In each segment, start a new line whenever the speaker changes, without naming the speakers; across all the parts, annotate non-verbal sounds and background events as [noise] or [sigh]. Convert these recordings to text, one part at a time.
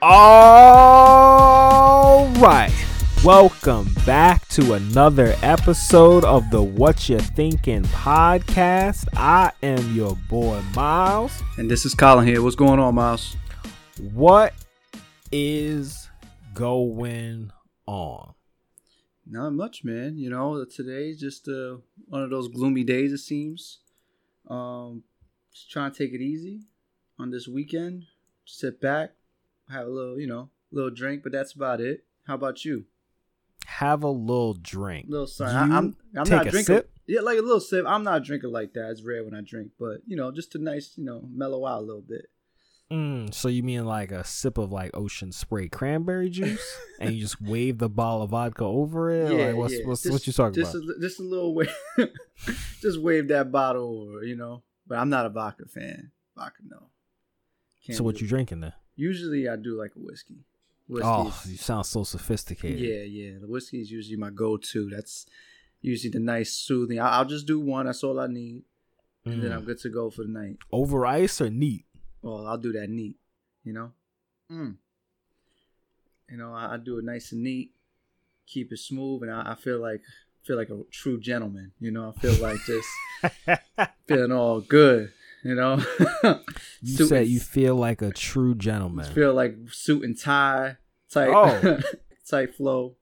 All right. Welcome back to another episode of the What You Thinking podcast. I am your boy Miles.
And this is Colin here. What's going on, Miles?
What is going on?
Not much, man. You know, today's just uh, one of those gloomy days, it seems. Um, just trying to take it easy on this weekend. Sit back, have a little, you know, little drink, but that's about it. How about you?
Have a little drink.
little sorry. I, am I'm
take
not
a
drinking.
sip?
Yeah, like a little sip. I'm not drinking like that. It's rare when I drink, but you know, just a nice, you know, mellow out a little bit.
Mm, so you mean like a sip of like ocean spray cranberry juice, [laughs] and you just wave the bottle of vodka over it? like what's what's
Just-
what you talking
just
about?
A, just a little wave. [laughs] just wave that bottle over, you know. But I'm not a vodka fan. Vodka, no. Can't
so what you
it.
drinking then?
Usually I do like a whiskey. Whiskey
Oh, you sound so sophisticated.
yeah, yeah. The whiskey is usually my go-to. That's usually the nice soothing. I, I'll just do one. That's all I need, and then
Mm.
I'm good to go for the night.
Over ice or neat?
Well, I'll do that neat, you know. Mm. You know, I, I do it nice and neat, keep it smooth, and I, I feel like feel like a true gentleman. You know, I feel like just [laughs] feeling all good. You know, [laughs]
You
Suit
said you feel like a true gentleman.
feel like suit and tie type
Oh. [laughs]
type flow.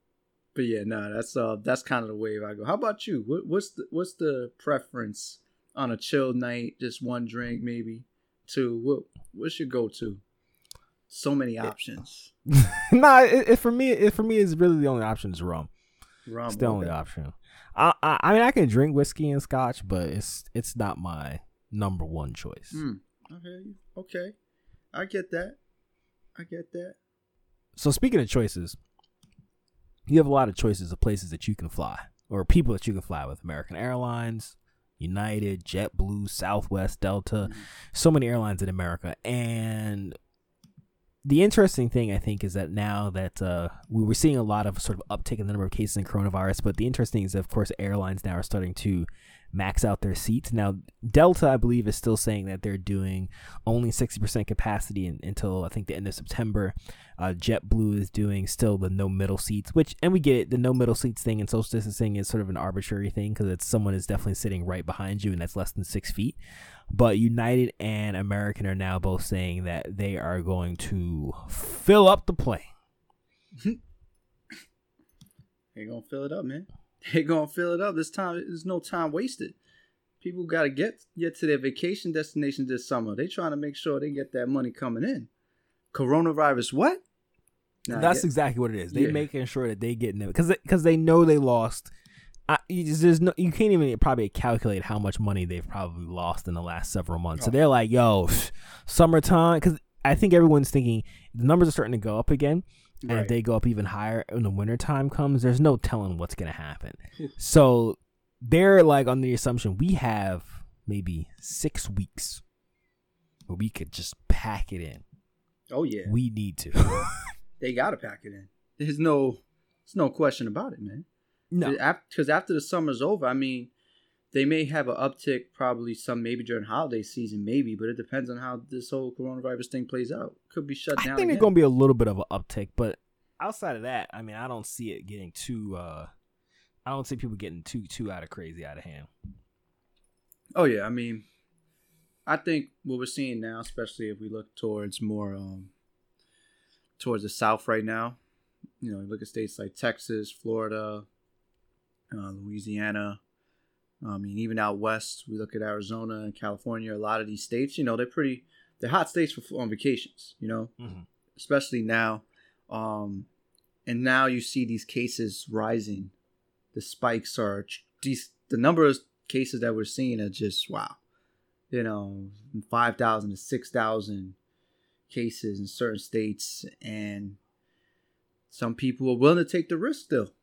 But yeah, no, that's uh that's kind of the wave I go. How about you? What, what's the what's the preference on a chill night? Just one drink, maybe two. What what's your go to? So many options. [laughs]
nah, it, it, for me, it, for me, is really the only option is rum.
Rum,
It's the only option. I, I, I mean, I can drink whiskey and scotch, but it's it's not my number one choice.
Hmm. Okay, okay, I get that. I get that.
So speaking of choices, you have a lot of choices of places that you can fly or people that you can fly with. American Airlines, United, JetBlue, Southwest, Delta,
Mhm.
so many airlines in America. And the interesting thing I think is that now that uh, we were seeing a lot of sort of uptick in the number of cases in coronavirus, but the interesting is, of course, airlines now are starting to max out their seats. Now, Delta, I believe, is still saying that they're doing only 60% capacity in, until I think the end of September. Uh, JetBlue is doing still the no middle seats, which, and we get it, the no middle seats thing and social distancing is sort of an arbitrary thing because it's someone is definitely sitting right behind you and that's less than six feet. But United and American are now both saying that they are going to fill up the plane. [laughs]
They're gonna fill it up, man. They gonna fill it up. This time, there's no time wasted. People gotta get get to their vacation destinations this summer. They trying to make sure they get that money coming in. Coronavirus, what? Nah,
That's exactly what it is. They
Yeah.
making sure that they get in because because they know they lost. I, you there's no you can't even probably calculate how much money they've probably lost in the last several months. So
Oh.
they're like, yo, summertime because I think everyone's thinking the numbers are starting to go up again. And if they go up even higher when the wintertime comes, there's no telling what's gonna happen.
Hmm.
So they're like on the assumption we have maybe six weeks where we could just pack it in.
oh yeah,
We need to. [laughs]
they gotta pack it in. There's no, there's no question about it, man.
no.
because after the summer's over, I mean, they may have an uptick, probably some maybe during holiday season, maybe, but it depends on how this whole coronavirus thing plays out. Could be shut down.
I think
it's
gonna be a little bit of an uptick, but outside of that, I mean, I don't see it getting too. uh I don't see people getting too too out of crazy out of hand.
Oh yeah, I mean, I think what we're seeing now, especially if we look towards more um towards the south right now, you know, look at states like Texas, Florida, uh, Louisiana. I mean, even out west, we look at Arizona and California. A lot of these states, you know, they're pretty, they're hot states for on vacations. You know,
Mhm.
especially now. Um, and now you see these cases rising. The spikes are these the number of cases that we're seeing are just wow. You know, five thousand to six thousand cases in certain states, and some people are willing to take the risk still.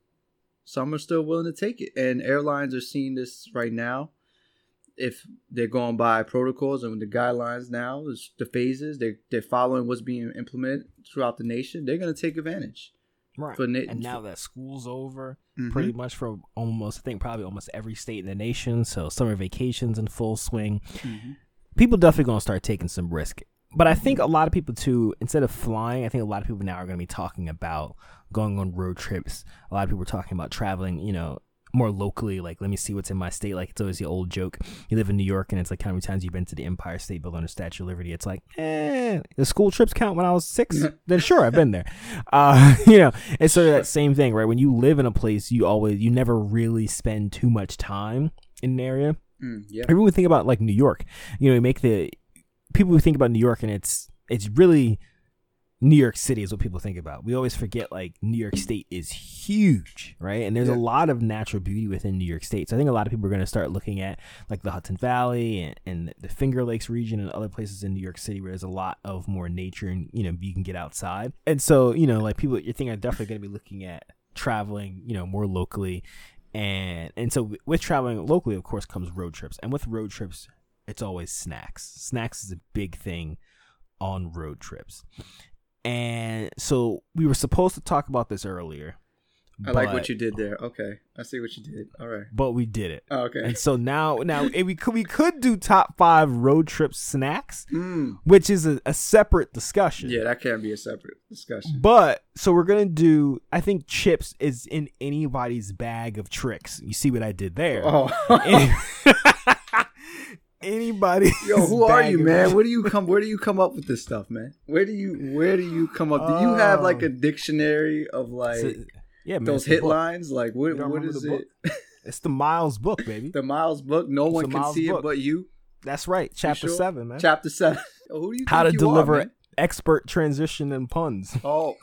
Some are still willing to take it, and airlines are seeing this right now. If they're going by protocols and the guidelines now, is the phases they're they're following what's being implemented throughout the nation, they're going to take advantage.
Right.
Na-
and now that school's over,
Mhm.
pretty much for almost, I think probably almost every state in the nation. So summer vacations in full swing.
Mhm.
People definitely gonna start taking some risk but I think a lot of people too, instead of flying, I think a lot of people now are going to be talking about going on road trips. A lot of people are talking about traveling, you know, more locally. Like, let me see what's in my state. Like, it's always the old joke. You live in New York, and it's like how many times you've been to the Empire State Building or Statue of Liberty. It's like, eh, the school trips count when I was six. [laughs] then sure, I've been there. Uh, [laughs] you know, it's sort of that same thing, right? When you live in a place, you always, you never really spend too much time in an area.
Mm, yeah.
Everyone think about like New York. You know, you make the people who think about New York, and it's it's really New York City is what people think about. We always forget like New York State is huge, right? And there's
Yeah.
a lot of natural beauty within New York State. So I think a lot of people are going to start looking at like the Hudson Valley and, and the Finger Lakes region and other places in New York City where there's a lot of more nature and you know you can get outside. And so you know like people, you think are definitely going to be looking at traveling, you know, more locally. And and so with traveling locally, of course, comes road trips. And with road trips, it's always snacks. Snacks is a big thing on road trips. And so we were supposed to talk about this earlier.
I like what you did there. Okay, I see what you did. All right.
But we did it.
Oh, okay.
And so now now eh, we could we could do top five road trip snacks,
Mm.
which is a, a separate discussion.
Yeah, that can't be a separate discussion.
But so we're gonna do. I think chips is in anybody's bag of tricks. You see what I did there?
Oh, [laughs] [laughs]
Anybody? [laughs]
yo, who are you, man? Where do you come? Where do you come up with this stuff, man? Where do you Where do you come up? Do you have like a oh. dictionary of like
yeah, man,
those
it's
hit
book.
lines? Like what? What is it? [laughs]
It's the Miles book, baby.
The Miles book. No one can
Miles
see
book.
it but you.
That's right. Chapter
sure?
seven, man.
Chapter seven. [laughs] Yo, who do you?
How to
you
deliver
man?
expert transition and puns.
Oh,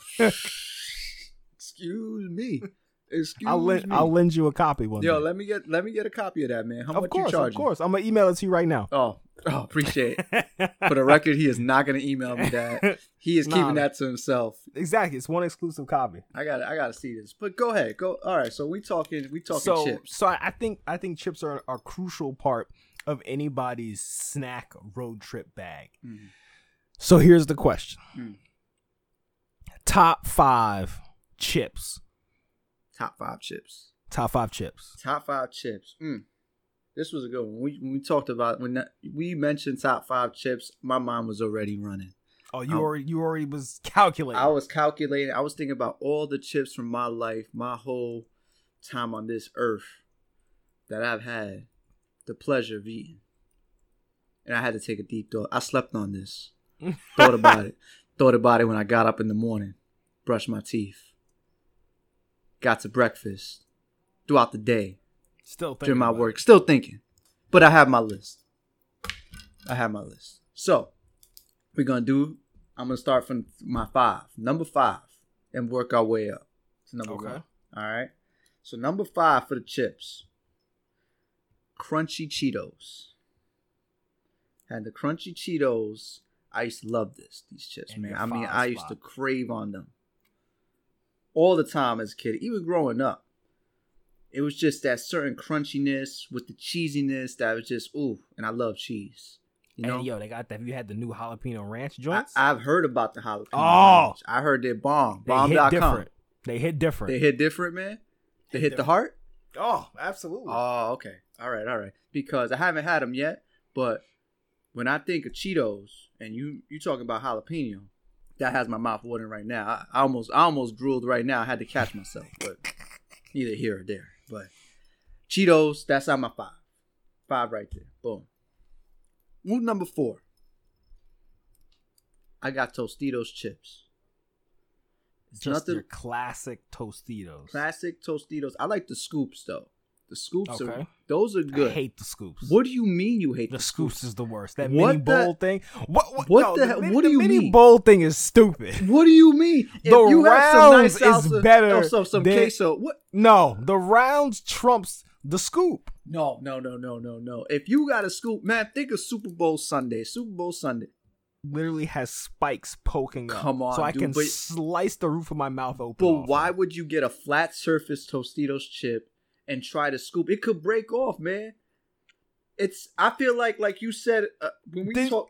excuse me. Excuse
I'll lend
me.
I'll lend you a copy one
Yo,
day.
let me get let me get a copy of that, man. How
of
much
course,
you
of
charging?
course. I'm gonna email it to you right now.
Oh, oh, appreciate it. [laughs] For the record, he is not going to email me that. [laughs] He is
Nah.
keeping that to himself.
exactly. It's one exclusive copy.
I got I got to see this. But go ahead. Go. All right. So we talking we talking
so,
chips.
so I I think I think chips are are a crucial part of anybody's snack road trip bag.
Mm.
So here's the question:
Mm.
Top five chips.
Top 5 chips.
Top five chips.
Top 5 chips. Mm. This was a good one. We when we talked about when that, we mentioned top 5 chips, my mind was already running.
Oh, you
Oh.
already you already was calculating.
I was calculating. I was thinking about all the chips from my life, my whole time on this earth that I've had the pleasure of eating. And I had to take a deep thought. I slept on this. [laughs] Thought about it. Thought about it when I got up in the morning, brushed my teeth, got to breakfast, throughout the day,
Still thinking
during my work. Still thinking. But I have my list. I have my list. So we're gonna do I'm gonna start from my five. Number five. And work our way up to number
Okay.
one. Alright. So number five for the chips. Crunchy Cheetos. Had the crunchy Cheetos. I used to love this, these chips, man. I mean, I used to crave on them. All the time as a kid, even growing up it was just that certain crunchiness with the cheesiness that was just ooh, and I love cheese. You know,
and yo, they got that. Have you had the new jalapeno ranch
I,
joints?
I've heard about the jalapeno.
Oh!
ranch. I heard they're bomb.
they hit
Bomb.com.
different. They hit different.
They hit different, man. They
Hit
hit the heart.
oh, absolutely.
Oh, okay. All right, all right. Because I haven't had them yet, but when I think of Cheetos and you you talking about jalapeno, that has my mouth watering right now. I, I almost I almost drooled right now. I had to catch myself, but neither here or there. But Cheetos, that's on my five. Five right there. Boom. Move number four. I got Tostitos chips. It's
Just
nothing
your classic Tostitos.
classic Tostitos. I like the scoops though. The scoops are
Okay.
those are good.
I hate the scoops.
What do you mean you hate
the
the,
scoops is the worst. That
What
mini
the-
bowl thing. What? What,
What
no,
the hell-
mini-
what do you
mini
mean?
Mini bowl thing is stupid. [laughs]
What do you mean? [laughs] If
The
you have some nice
rounds is
salsa,
better
oh, so some
than-
queso. What?
No, the rounds trumps the scoop.
No, no, no, no, no, no. If you got a scoop, man, think of Super Bowl Sunday. Super Bowl Sunday.
Literally has spikes poking up.
Come on,
so I
dude,
can
but-
slice the roof of my mouth open.
But why
it.
would you get a flat surface Tostitos chip and try to scoop? It could break off, man. It's. I feel like, like you said uh, when we talk.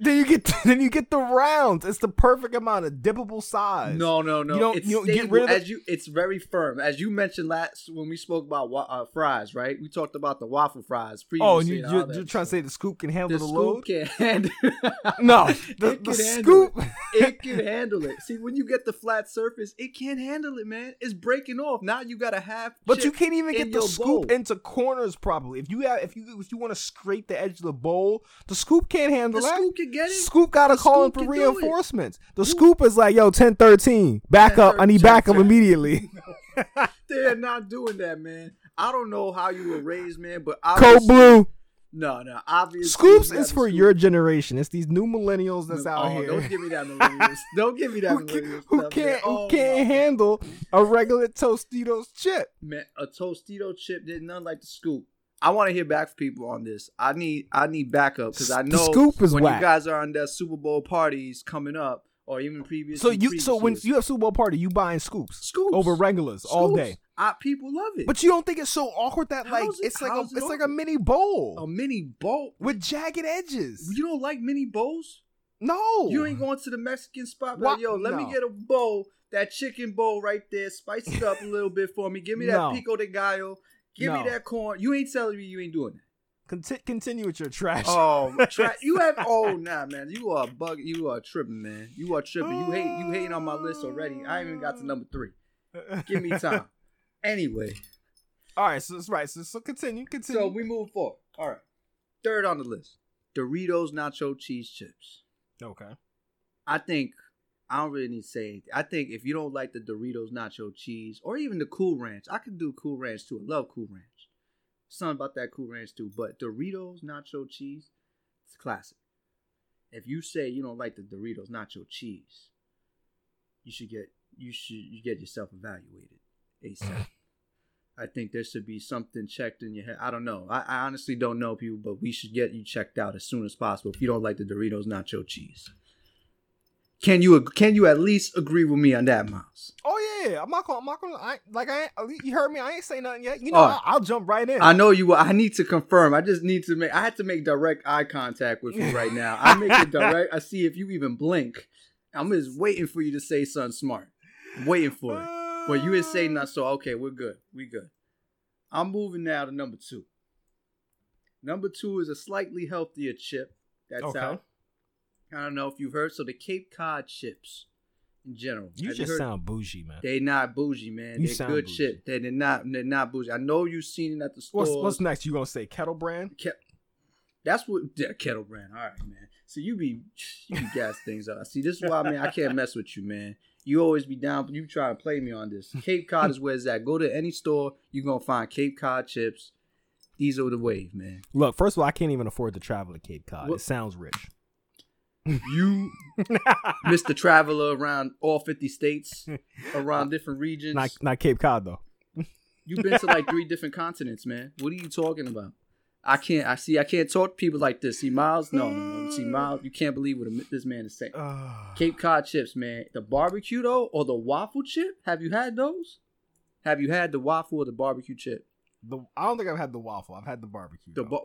Then you get [laughs] then you get the rounds. It's the perfect amount of dippable size.
No, no, no.
You don't-
it's
you don't get rid of the-
as you. It's very firm, as you mentioned last when we spoke about wa- uh, fries. Right? We talked about the waffle fries previously.
Oh, and you,
and
you're, you're trying to say the scoop can handle
the
the,
scoop
load?
can handle. [laughs]
No, the,
It
the
can handle
scoop. [laughs]
it can handle it. See, when you get the flat surface, it can't handle it, man. It's breaking off. Now you got to have.
But you can't even get the scoop
bowl.
into corners properly. If you have, if you if you want to scrape the edge of the bowl, the scoop can't handle
The
that.
Scoop can get it.
Scoop gotta call in for reinforcements. The scoop is like, yo, 10 13. Back up. I need
Check,
back up
check.
immediately. [laughs]
They're not doing that, man. I don't know how you were raised, man, but
Code blue.
No, no. Obviously,
Scoops is for
scoop.
your generation. It's these new millennials that's out
oh,
here.
Don't give me that millennials. [laughs] don't give me that
who,
millennials
who can't
man.
who
Oh,
can't handle a regular Tostitos chip?
man, a Tostito chip did nothing like the scoop. I want to hear back from people on this. I need I need backup because I
The
know
scoop is
when
whack.
you guys are on the Super Bowl parties coming up, or even previous.
So you so when
previous
you have Super Bowl party, you buying scoops,
Scoops.
over regulars all day.
I, people love it.
But you don't think it's so awkward that like
it-
it's like a
it
it's like a mini bowl
a mini bowl.
with jagged edges.
You don't like mini bowls?
No,
You ain't going to the Mexican spot. Like, yo, let me get a bowl, that chicken bowl right there. Spice it up a little bit for me. Give me that
No.
pico de gallo. Give
No.
me that corn. You ain't telling me you ain't doing that.
Conti- continue with your trash.
Oh, [laughs] tra- you have. Oh, nah, man. You are bug. You are tripping, man. You are tripping. You hate. You hating on my list already. I ain't even got to number three. Give me [laughs] time. Anyway,
all right, so that's right. So, so continue, continue.
so we move forward. All right. Third on the list, Doritos nacho cheese chips.
okay.
I think I don't really need to say anything. I think if you don't like the Doritos nacho cheese or even the Cool Ranch, I can do Cool Ranch too. I love Cool Ranch. Something about that Cool Ranch too. But Doritos nacho cheese, it's classic. If you say you don't like the Doritos nacho cheese, you should get you should you get yourself evaluated ASAP. [laughs] I think there should be something checked in your head. I don't know. I, I honestly don't know people, but we should get you checked out as soon as possible if you don't like the Doritos nacho cheese. Can you can you at least agree with me on that, Miles?
Oh yeah, I'm not gonna. I'm not gonna. I, like I, ain't- you heard me. I ain't say nothing yet. You know,
Oh.
I, I'll jump right in.
I know you. will. I need to confirm. I just need to make. I had to make direct eye contact with you right now. I make it direct. I see if you even blink. I'm just waiting for you to say something smart. I'm waiting for it. But you ain't say nothing. So okay, we're good. We good. I'm moving now to number two. Number two is a slightly healthier chip. That's
Okay.
out. I don't know if you've heard. So the Cape Cod chips, in general.
You
Have
just sound bougie, man.
They not bougie, man.
You
they're good
bougie.
They, they're not. They're not bougie. I know you've seen it at the store.
What's What's next? You gonna say kettle brand?
Ke- That's what yeah, kettle brand. All right, man. So you be you be gas [laughs] things up. See, this is why, man. I can't mess with you, man. You always be down. You try to play me on this. Cape Cod is where it's at. Go to any store, you gonna find Cape Cod chips. These are the wave, man.
Look, first of all, I can't even afford to travel to Cape Cod.
What-
It sounds rich.
You, [laughs] Mr. Traveler, around all fifty states, [laughs] around different regions.
not not Cape Cod though.
You've been to like three different continents, man. What are you talking about? I can't. I see. I can't talk to people like this. See, Miles. No, no, no. See, Miles. You can't believe what a- this man is saying. Cape Cod chips, man. The barbecue though, or the waffle chip. Have you had those? Have you had the waffle or the barbecue chip?
the I don't think I've had the waffle. I've had the barbecue.
The ba-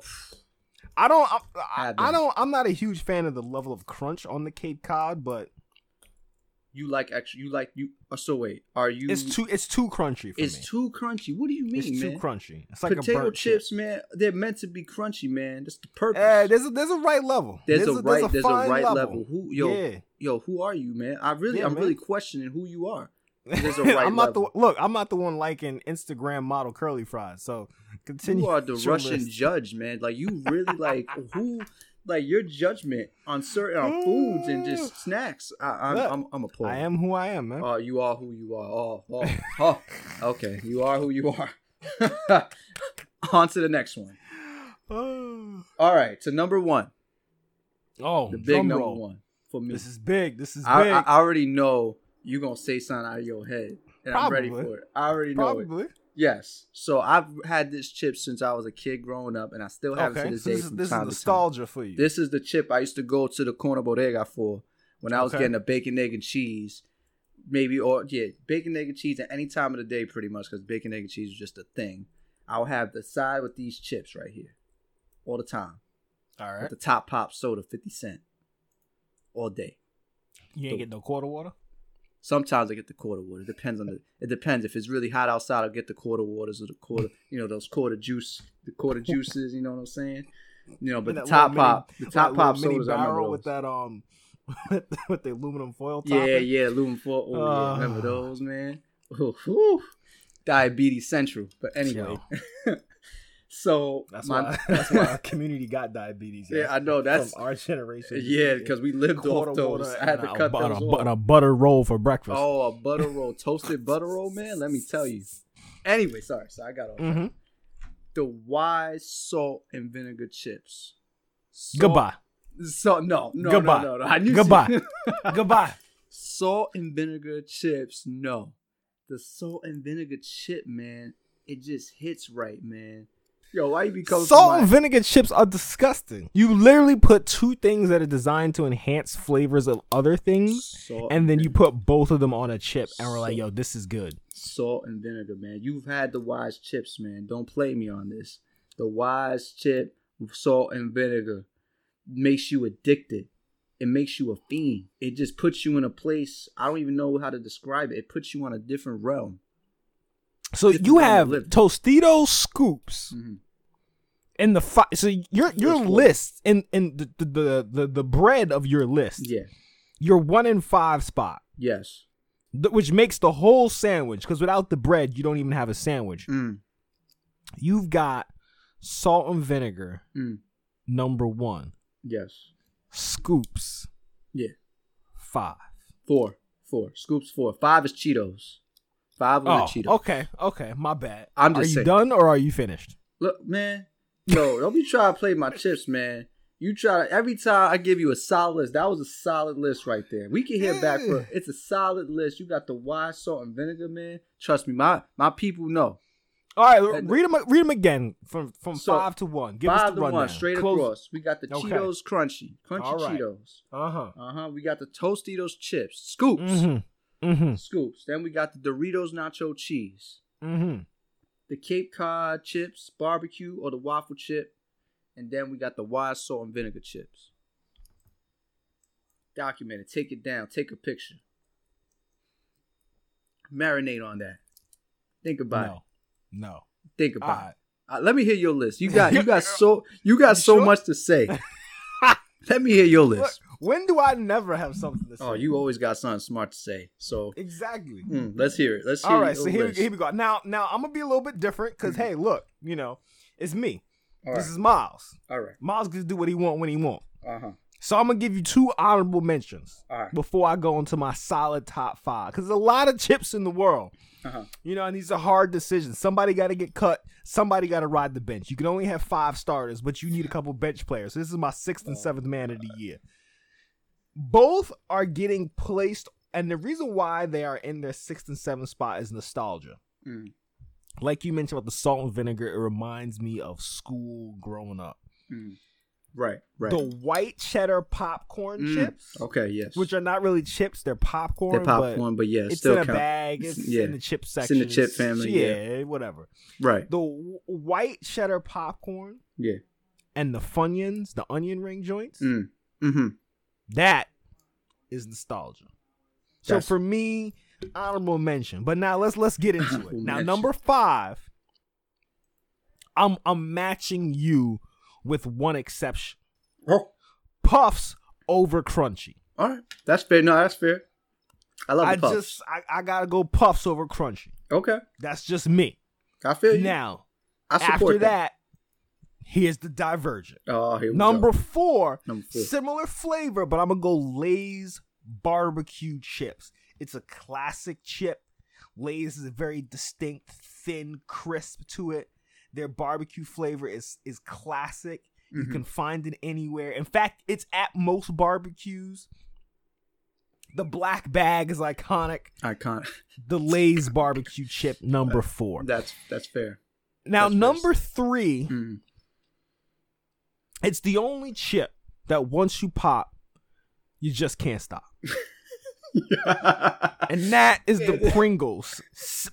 I don't. I, I, I don't. I'm not a huge fan of the level of crunch on the Cape Cod, but
you like extra? You like you? Uh, so wait, are you?
it's too. It's too crunchy for
It's
me.
too crunchy. What do you mean,
it's
man?
too crunchy. It's like a
Potato
burnt
chips,
chip.
man. They're meant to be crunchy, man. That's the purpose.
Eh, there's a there's a right level.
There's, a right. There's a,
fine
right level. Who yo
yeah.
yo? Who are you, man? I really,
Yeah,
I'm
man.
really questioning who you are. There's a [laughs] right
I'm not
level.
the look. I'm not the one liking Instagram model curly fries. So [laughs] continue.
You are the Russian
list.
judge, man. Like you really like [laughs] who, like your judgment on certain on foods and just mm. snacks. I, I'm,
Look,
I'm, I'm appalled.
I am who I am, man.
Oh, you are who you are. Oh, oh, oh. Okay, you are who you are. On to the next one.
oh, [sighs]
All right, to number one,
oh
the big number
roll.
one for me.
This is big. This is
I,
big.
I, I already know you're gonna say something out of your head, and I'm ready for it. I already know it.
Probably.
Yes. So I've had this chip since I was a kid growing up, and I still have it to this
So
day
this is
from
this is
time time.
nostalgia for you.
This is the chip I used to go to the corner bodega for when I was
Okay.
getting a bacon, egg, and cheese. Maybe or yeah, bacon, egg, and cheese at any time of the day, pretty much, because bacon, egg, and cheese is just a thing. I'll have the side with these chips right here, all the time.
All right.
With the top pop soda, fifty cent. all day.
You ain't get no quarter water.
Sometimes I get the quarter water. It depends on the. It depends if it's really hot outside. I'll get the quarter waters or the quarter. You know those quarter juice, the quarter juices. You know what I'm saying? You know, but the top
mini-
pop, the top pop
mini
sodas. I remember
barrel
those.
with that um [laughs] with the aluminum foil top.
Yeah, yeah, aluminum foil. Oh, yeah. Remember
Ah.
those, man? Ooh. Diabetes central. But anyway, [laughs] so
That's
my-
why [laughs] that's why our community got diabetes.
yeah, I know that's
from our generation.
yeah because we lived off those. I had to cut those
a,
off.
a butter roll for breakfast.
Oh, a butter [laughs] roll, toasted butter roll, man. Let me tell you. Anyway, sorry, so I got off.
hmm
The wise salt and vinegar chips. Salt-
Goodbye.
So no, no,
Goodbye.
no, no, no. I knew
Goodbye. [laughs] Goodbye.
salt and vinegar chips. No, the salt and vinegar chip, man. It just hits right, man. Yo, why you be?
Salt and vinegar chips are disgusting. You literally put two things that are designed to enhance flavors of other things,
Salt
and then you put both of them on a chip, and we're like, "Yo, this is good."
salt and vinegar, man. You've had the wise chips, man. Don't play me on this. The wise chip, with salt and vinegar, makes you addicted. It makes you a fiend. It just puts you in a place. I don't even know how to describe it. It puts you on a different realm.
So
Different
you have. Tostitos scoops
Mhm.
In the fi- so your your list in in the, the the the bread of your list.
Yeah.
Your one in five spot,
Yes.
th- which makes the whole sandwich. Because without the bread, you don't even have a sandwich.
Mm.
You've got salt and vinegar.
Mm.
Number one,
Yes.
scoops
Yeah.
five.
Four. Four. Scoops four. Five is Cheetos. Five
Oh,
was the Cheetos.
okay, okay, my bad.
I'm just are
you
saying.
done or are you finished?
Look, man. Yo, don't be trying to play my chips, man. You try to every time I give you a solid list. That was a solid list right there. We can hear back for it's a solid list. You got the Wise salt and vinegar, man. Trust me, my my people know.
All right, read them. Read them again from from
So,
five to one. Give us
Five
the
to
rundown.
one, straight
Close-
across. We got the
Okay.
Cheetos crunchy, crunchy
right.
Cheetos.
Uh-huh.
Uh huh. We got the Tostitos chips, scoops,
Mm-hmm. Mm-hmm.
scoops. Then we got the Doritos nacho cheese,
Mm-hmm.
The Cape Cod chips, barbecue or the waffle chip, and then we got the Wise salt and vinegar chips. Document it. Take it down. Take a picture. Marinate on that. Think about it.
No. No.
Think about
right.
it. Uh, let me hear your list. You got you got [laughs] so you got so
sure?
much to say. [laughs] let me hear your list.
When do I never have something to say?
Oh, you always got something smart to say. So
exactly.
mm, let's hear it. Let's hear it.
All right, so here, here we go. Now, now I'm gonna be a little bit different because hey, look, you know, it's me.
All
this
right.
is Miles.
All right.
Miles can do what he want when he want.
Uh huh.
So I'm gonna give you two honorable mentions
right.
before I go into my solid top five because there's a lot of chips in the world.
Uh huh.
You know, and these are hard decisions. Somebody got to get cut. Somebody got to ride the bench. You can only have five starters, but you need a couple bench players. So this is my sixth and seventh man of the year. Both are getting placed, and the reason why they are in their sixth and seventh spot is nostalgia.
Mm.
Like you mentioned about the salt and vinegar, it reminds me of school growing up.
Mm. Right. Right.
The white cheddar popcorn
Mm.
chips,
Okay. Yes.
which are not really chips, they're popcorn.
They're popcorn, but, yeah,
It's
still
in a bag.
It's- yeah.
in the chip section.
It's in the chip family,
Yeah, whatever.
Right.
The white cheddar popcorn
Yeah.
and the Funyuns, the onion ring joints,
Mm. Mm-hmm.
That is nostalgia. So for me, honorable mention. But now let's let's get into it. Now number five, I'm I'm matching you with one exception.
Oh.
Puffs over crunchy.
All right. That's fair. No, that's fair. I love
I
puffs.
just I, I gotta go puffs over crunchy.
Okay.
That's just me.
I feel you.
Now
I support
after
that.
that, here's the divergent.
Oh, here we
Number
go.
four,
Number four.
similar flavor, but I'm gonna go Lay's barbecue chips. It's a classic chip. Lay's is a very distinct, thin, crisp to it. Their barbecue flavor is is classic. You
Mhm.
can find it anywhere. In fact, it's at most barbecues. The black bag is iconic.
Icon.
The Lay's [laughs] barbecue chip number four.
That's that's fair.
Now
that's
number three,
Mm.
It's the only chip that once you pop, you just can't stop. [laughs] and that is the Pringles.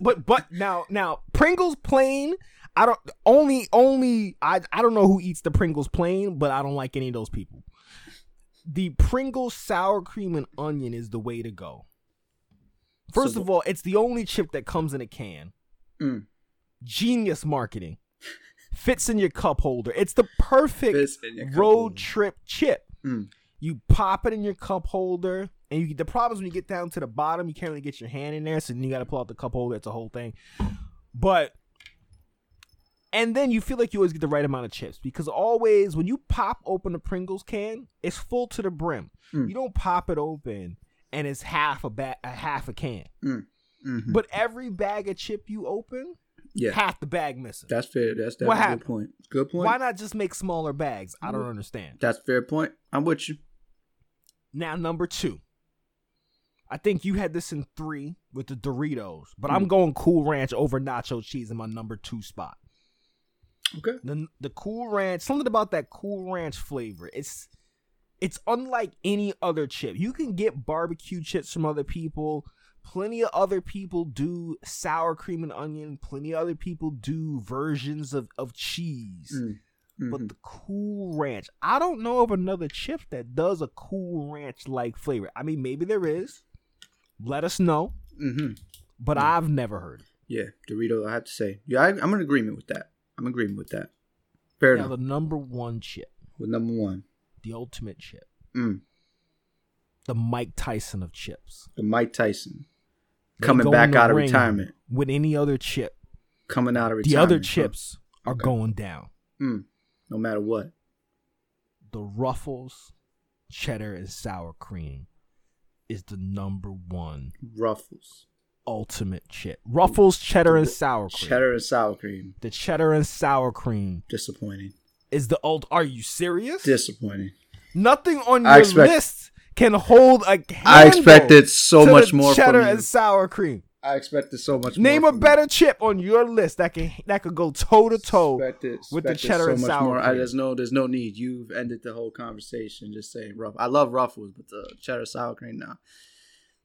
But but now now Pringles plain. I don't only only I I don't know who eats the Pringles plain, but I don't like any of those people. the Pringles sour cream and onion is the way to go. First
So
of all, it's the only chip that comes in a can.
Mm.
Genius marketing. Fits in your cup holder. It's the perfect
Fits in your cup
road
holder.
trip chip.
Mm.
You pop it in your cup holder, and you the problem is when you get down to the bottom, you can't really get your hand in there, so then you got to pull out the cup holder. It's a whole thing. But and then you feel like you always get the right amount of chips because always when you pop open a Pringles can, it's full to the brim.
Mm.
You don't pop it open and it's half a bag, a half a can.
Mhm.
But every bag of chip you open,
yeah,
half the bag missing.
that's fair. That's that's
What
a good point. Good point.
Why not just make smaller bags? I don't understand.
That's fair point. I'm with you.
Now, number two. I think you had this in three with the Doritos, but I'm
Mm.
going Cool Ranch over Nacho Cheese in my number two spot.
Okay.
The the Cool Ranch, something about that Cool Ranch flavor. It's it's unlike any other chip. You can get barbecue chips from other people. Plenty of other people do sour cream and onion. Plenty of other people do versions of, of cheese.
Mm.
But
Mhm.
the Cool Ranch, I don't know of another chip that does a Cool Ranch like flavor. I mean, maybe there is. Let us know.
Mhm.
But I've never heard. it.
Yeah, Dorito. I have to say, yeah, I, I'm in agreement with that. I'm in agreement with that. Fair
Now
enough.
the number one chip,
With number one,
the ultimate chip,
mm.
the Mike Tyson of chips.
the Mike Tyson coming back out of retirement.
With any other chip,
Coming out of retirement.
the other
huh?
chips are
Okay.
going down.
Mm. No matter what.
The Ruffles, cheddar and sour cream is the number one
Ruffles,
ultimate chip. Ruffles, cheddar and sour cream.
cheddar and sour cream.
The cheddar and sour cream
Disappointing.
is the old. Are you serious?
Disappointing.
Nothing on your
expect-
list can hold a
I expected so
to
much
the
more
cheddar and sour cream.
I expected so much.
More Name
more
a better chip on your list that can that could go toe to toe with the cheddar and
much
sour
I,
cream.
there's no, there's no need. You've ended the whole conversation. Just saying rough. I love Ruffles, but the cheddar sour cream now.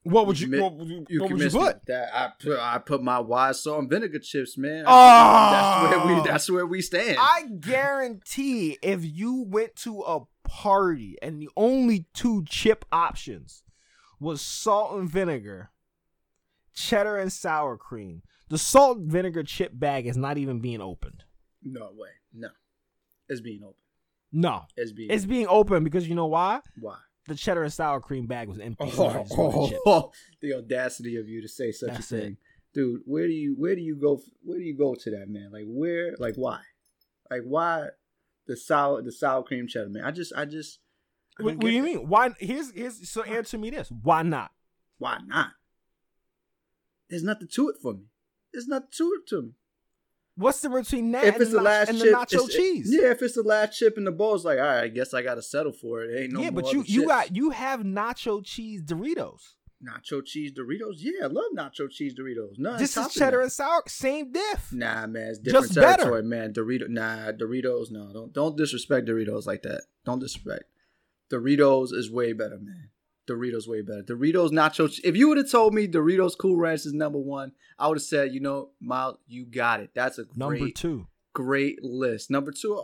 What would you?
mi-
what would you,
You
what would you put?
that. I put I put my Wise salt and vinegar chips, man.
Oh!
that's where we that's where we stand.
I guarantee if you went to a party and the only two chip options was salt and vinegar, cheddar and sour cream, the salt and vinegar chip bag is not even being opened.
no way. No. It's being opened.
No,
It's being
it's being opened because you know why?
why?
The cheddar and sour cream bag was empty.
Oh,
Somebody just wanted
oh, oh, [laughs] the audacity of you to say such
That's
a
it.
thing, dude. Where do you where do you go? Where do you go to that man? Like where? Like why? Like why the sour the sour cream cheddar man? I just I just. I
What, what do you mean? Why? Here's here's so answer me this. Why not?
Why not? There's nothing to it for me. There's nothing to it to me.
What's the difference between that
if
and,
it's the last
and
chip,
the nacho cheese?
Yeah, if it's the last chip in the bowl, it's like, all right, I guess I gotta settle for it. Ain't no
yeah, but you you
chips.
got you have nacho cheese Doritos.
nacho cheese Doritos. Yeah, I love nacho cheese Doritos. No,
this is cheddar and sour, same diff.
Nah, man, it's different
Just better.
man. Dorito, nah, Doritos, no, don't don't disrespect Doritos like that. Don't disrespect. Doritos is way better, man. Doritos way better. Doritos nacho. If you would have told me Doritos Cool Ranch is number one, I would have said, you know, Miles, you got it. That's a
Number
great,
two.
great list. Number two,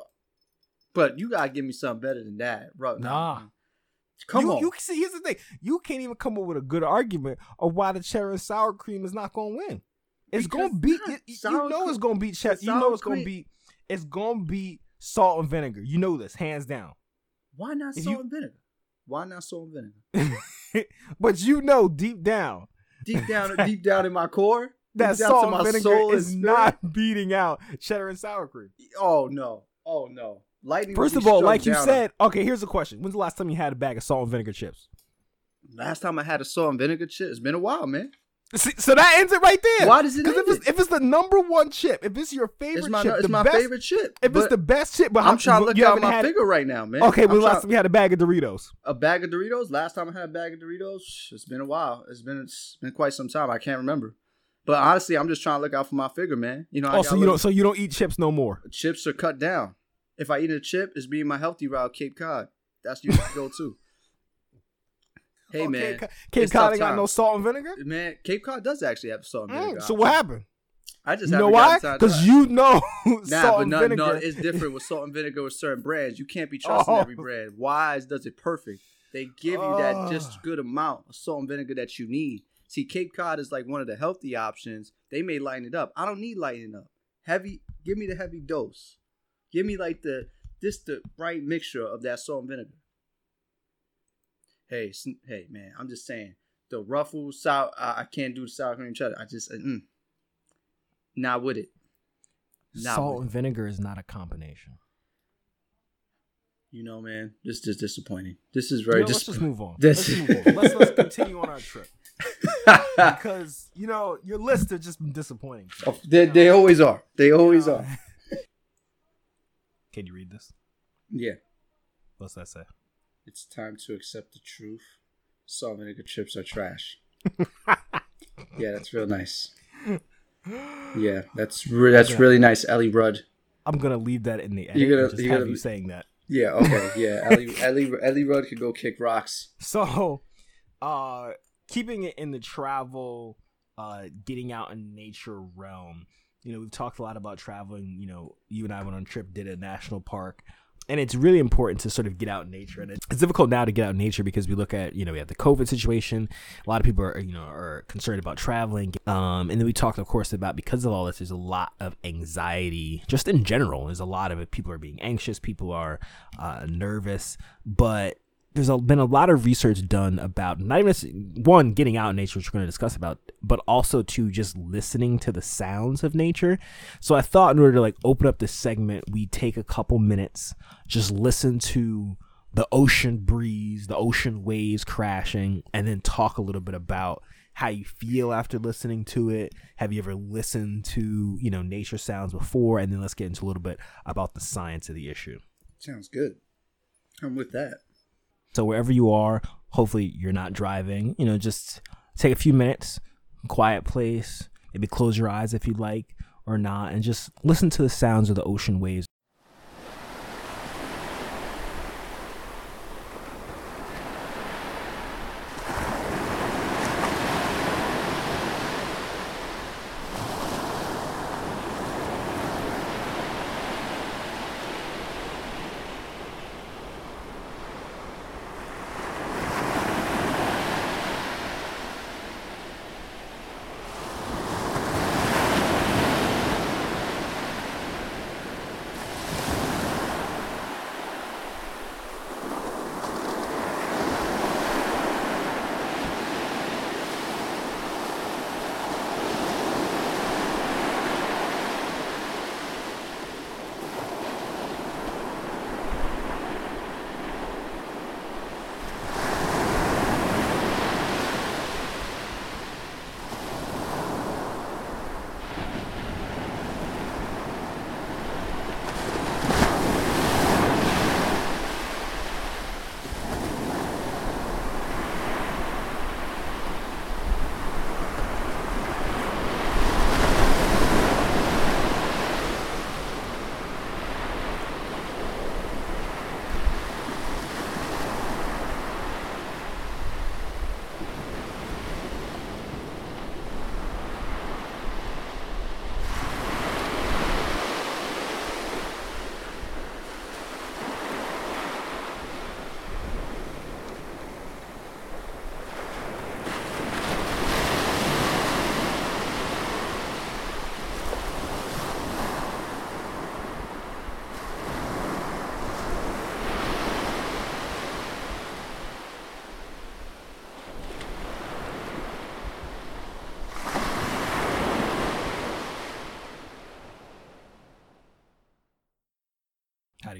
but you gotta give me something better than that, bro.
Nah.
come
you,
on.
You see, here's the thing. You can't even come up with a good argument of why the cheddar and sour cream is not going to win. It's
Because
going to beat. You, you know
cre-
it's going to beat cheddar. You know it's going to beat. It's to beat salt and vinegar. You know this, hands down.
Why not
If
salt
you-
and vinegar? Why not salt and vinegar? [laughs]
but you know deep down
Deep down, deep down in my core, [laughs]
that salt and vinegar
soul
is not [laughs] beating out cheddar and sour cream.
Oh no! Oh no! Lightning.
First of all, like you
down on-
said, okay, here's a question. When's the last time you had a bag of salt and vinegar chips?
last time I had a salt and vinegar chip, it's been a while, man.
See, so that ends it right there.
Why does it
'Cause
end
if
it?
if it's the number one chip, if it's your favorite
It's my
chip,
it's my
best,
favorite chip.
If it's the best chip, but
I'm trying to look at my figure right now, man.
Okay,
I'm
when last
trying-
you had a bag of Doritos?
a bag of Doritos. Last time I had a bag of Doritos, it's been a while. It's been it's been quite some time. I can't remember. But honestly, I'm just trying to look out for my figure, man. You know,
Oh, so you don't so you don't eat chips no more.
chips are cut down. If I eat a chip, it's being my healthy route, Cape Cod. That's usually go to. Hey
Oh,
man,
Cape, Cod- Cape Cod ain't got no salt and vinegar.
man, Cape Cod does actually have salt and
Mm,
vinegar.
so what happened?
I just
You know why?
gotten time to
Because you know [laughs]
Nah,
salt
but
and
no,
vinegar.
no, it's different with salt and vinegar with certain brands. You can't be [laughs] trusting
Oh.
every brand. Wise does it perfect. they give you that just good amount of salt and vinegar that you need. See, Cape Cod is like one of the healthy options. They may lighten it up. I don't need lightening up. Heavy, give me the heavy dose. Give me like the this the right mixture of that salt and vinegar. Hey, hey, man, I'm just saying the ruffles sour. I, I can't do the sour cream cheddar. I just mm, not with it.
Not Salt with and it. vinegar is not a combination.
You know, man, this is disappointing. This is very. You
know, let's just move on. This... Let's move on. Let's, let's continue on our trip. [laughs] because you know your lists have just been disappointing.
Oh, they, they always are. They always are. [laughs]
Can you read this?
Yeah.
What's that say?
It's time to accept the truth. Salt vinegar chips are trash. [laughs] yeah, that's real nice. Yeah, that's re- that's yeah. really nice, Ellie Rudd.
I'm gonna leave that in the edit. You're gonna, just you're have gonna, you saying that.
Yeah. Okay. Yeah. [laughs] Ellie, Ellie, Ellie Rudd could go kick rocks.
So, uh, keeping it in the travel, uh, getting out in nature realm. You know, we've talked a lot about traveling. You know, you and I went on a trip, did a national park and it's really important to sort of get out in nature and it's difficult now to get out in nature because we look at you know we have the covid situation. A lot of people are you know are concerned about traveling. Um, and then we talked of course about because of all this there's a lot of anxiety just in general. There's a lot of it. People are being anxious. People are uh, nervous. But there's a, been a lot of research done about not even one getting out in nature, which we're going to discuss about, but also to just listening to the sounds of nature. So I thought in order to like open up this segment, we take a couple minutes, just listen to the ocean breeze, the ocean waves crashing, and then talk a little bit about how you feel after listening to it. Have you ever listened to you know nature sounds before? And then let's get into a little bit about the science of the issue.
Sounds good. I'm with that.
So wherever you are, hopefully you're not driving. You know, just take a few minutes, quiet place. Maybe close your eyes if you'd like or not, and just listen to the sounds of the ocean waves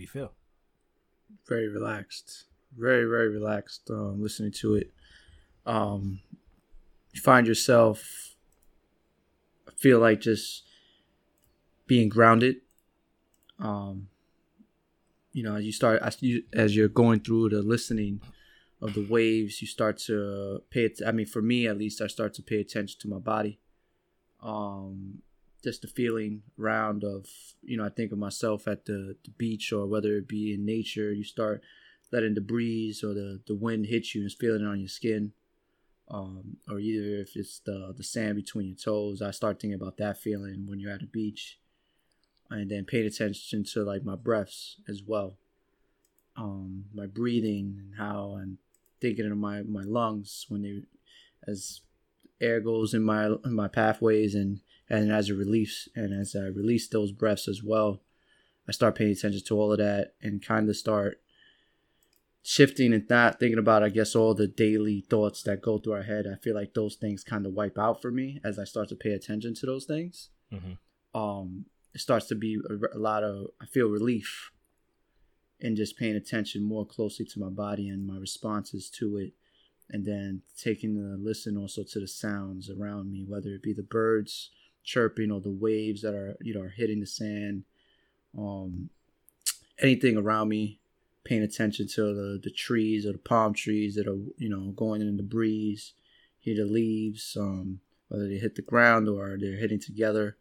you feel?
Very relaxed. Very, very relaxed um, listening to it. Um, you find yourself, I feel like just being grounded. Um, you know, as you start as, you, as you're going through the listening of the waves, you start to pay it. I mean, for me at least, I start to pay attention to my body. Um, just the feeling round of you know I think of myself at the, the beach or whether it be in nature you start letting the breeze or the, the wind hit you and feeling it on your skin. Um, or either if it's the the sand between your toes I start thinking about that feeling when you're at a beach. And then paying attention to like my breaths as well. Um, my breathing and how I'm thinking of my my lungs when they as air goes in my in my pathways and and as it release and as I release those breaths as well, I start paying attention to all of that and kind of start shifting and not thinking about I guess all the daily thoughts that go through our head. I feel like those things kind of wipe out for me as I start to pay attention to those things. Mm-hmm. Um, it starts to be a, a lot of I feel relief in just paying attention more closely to my body and my responses to it and then taking a listen also to the sounds around me whether it be the birds chirping or the waves that are you know are hitting the sand um anything around me paying attention to the, the trees or the palm trees that are you know going in the breeze hear the leaves um whether they hit the ground or they're hitting together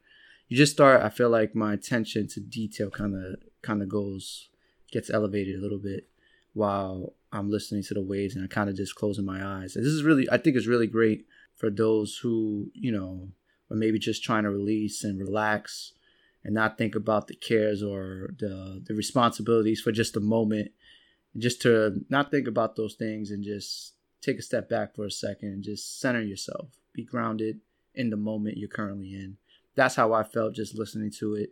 you just start i feel like my attention to detail kind of kind of goes gets elevated a little bit while I'm listening to the waves and I kind of just closing my eyes. And this is really, I think, it's really great for those who you know are maybe just trying to release and relax and not think about the cares or the the responsibilities for just a moment, just to not think about those things and just take a step back for a second and just center yourself, be grounded in the moment you're currently in. That's how I felt just listening to it,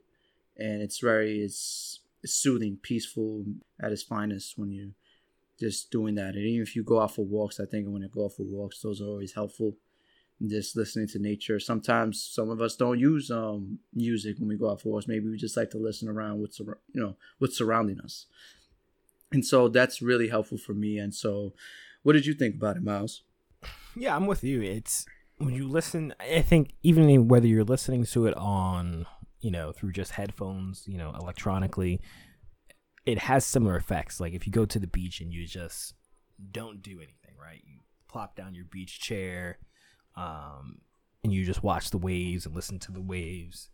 and it's very it's soothing, peaceful at its finest when you're just doing that. And even if you go out for walks, I think when I go out for walks, those are always helpful. Just listening to nature. Sometimes some of us don't use um music when we go out for walks. Maybe we just like to listen around what's you know what's surrounding us. And so that's really helpful for me. And so, what did you think about it, Miles?
Yeah, I'm with you. It's when you listen. I think even whether you're listening to it on you know, through just headphones, you know, electronically, it has similar effects. Like if you go to the beach and you just don't do anything, right? You plop down your beach chair, um, and you just watch the waves and listen to the waves.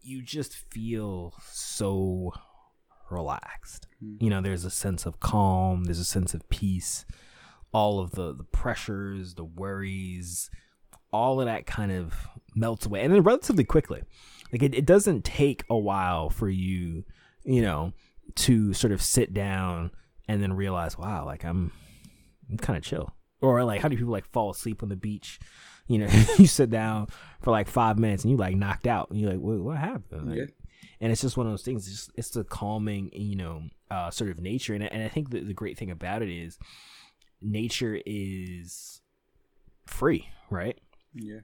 You just feel so relaxed. Mm-hmm. You know, there's a sense of calm, there's a sense of peace. All of the the pressures, the worries, all of that kind of melts away and then relatively quickly. Like it, it doesn't take a while for you, you know, to sort of sit down and then realize, wow, like I'm I'm kind of chill. Or like how do people like fall asleep on the beach? You know, [laughs] you sit down for like five minutes and you like knocked out and you're like, what, what happened? Like, yeah. And it's just one of those things. It's just it's the calming, you know, uh, sort of nature. And and I think the, the great thing about it is nature is free, right?
Yeah